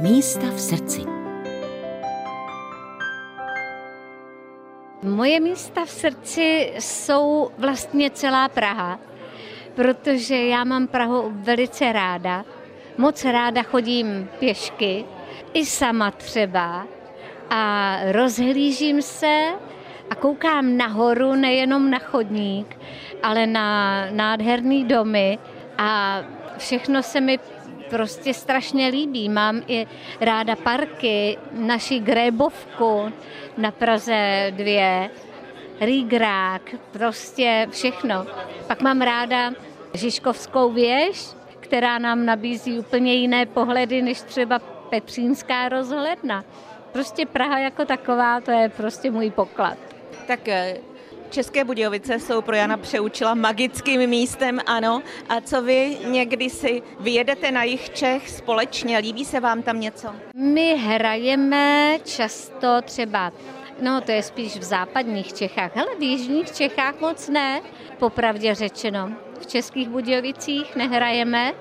Místa v srdci. Moje místa v srdci jsou vlastně celá Praha, protože já mám Prahu velice ráda. Moc ráda chodím pěšky, i sama třeba, a rozhlížím se a koukám nahoru, nejenom na chodník, ale na nádherný domy a všechno se mi prostě strašně líbí. Mám i ráda parky, naši Grébovku na Praze dvě, Rígrák, prostě všechno. Pak mám ráda Žižkovskou věž, která nám nabízí úplně jiné pohledy než třeba Petřínská rozhledna. Prostě Praha jako taková, to je prostě můj poklad. Tak eh, České Budějovice jsou pro Jana Přeučila magickým místem, ano. A co vy někdy si vyjedete na jich Čech společně? Líbí se vám tam něco? My hrajeme často třeba No, to je spíš v západních Čechách, ale v jižních Čechách moc ne, popravdě řečeno. V Českých Budějovicích nehrajeme,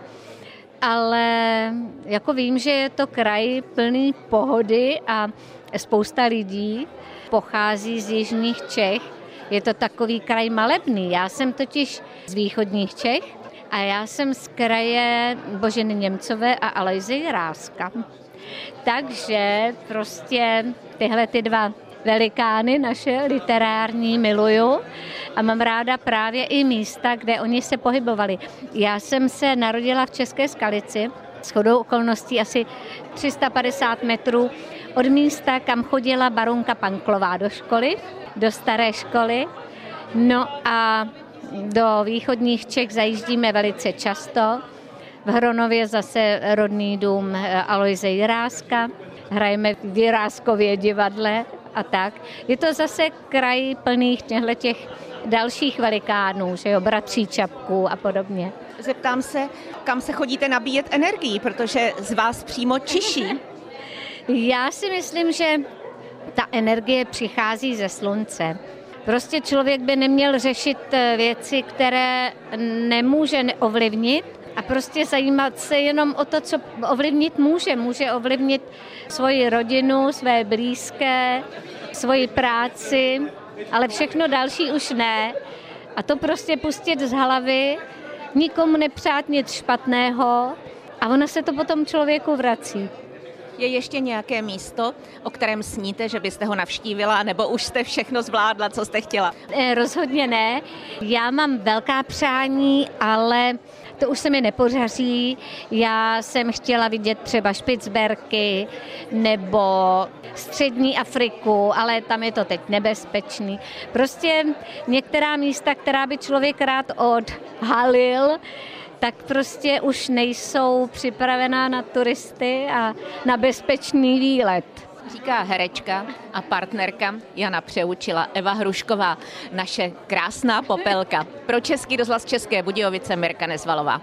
ale jako vím, že je to kraj plný pohody a spousta lidí pochází z jižních Čech. Je to takový kraj malebný. Já jsem totiž z východních Čech a já jsem z kraje Boženy Němcové a Alojzy Ráska. Takže prostě tyhle ty dva velikány naše literární miluju a mám ráda právě i místa, kde oni se pohybovali. Já jsem se narodila v České Skalici, s chodou okolností asi 350 metrů od místa, kam chodila baronka Panklová do školy, do staré školy. No a do východních Čech zajíždíme velice často. V Hronově zase rodný dům Alojze Jiráska. Hrajeme v Jiráskově divadle a tak. Je to zase kraj plných těch dalších velikánů, že jo, bratří čapků a podobně. Zeptám se, kam se chodíte nabíjet energii, protože z vás přímo čiší. Já si myslím, že ta energie přichází ze slunce. Prostě člověk by neměl řešit eh, věci, které nemůže ovlivnit a prostě zajímat se jenom o to, co ovlivnit může. Může ovlivnit svoji rodinu, své blízké, svoji práci, ale všechno další už ne. A to prostě pustit z hlavy, nikomu nepřát nic špatného a ono se to potom člověku vrací. Je ještě nějaké místo, o kterém sníte, že byste ho navštívila, nebo už jste všechno zvládla, co jste chtěla? Eh, rozhodně ne. Já mám velká přání, ale to už se mi nepořaří. Já jsem chtěla vidět třeba Špicberky nebo střední Afriku, ale tam je to teď nebezpečný. Prostě některá místa, která by člověk rád odhalil, tak prostě už nejsou připravená na turisty a na bezpečný výlet. Říká herečka a partnerka Jana Přeučila Eva Hrušková, naše krásná popelka. Pro Český rozhlas České Budějovice Mirka Nezvalová.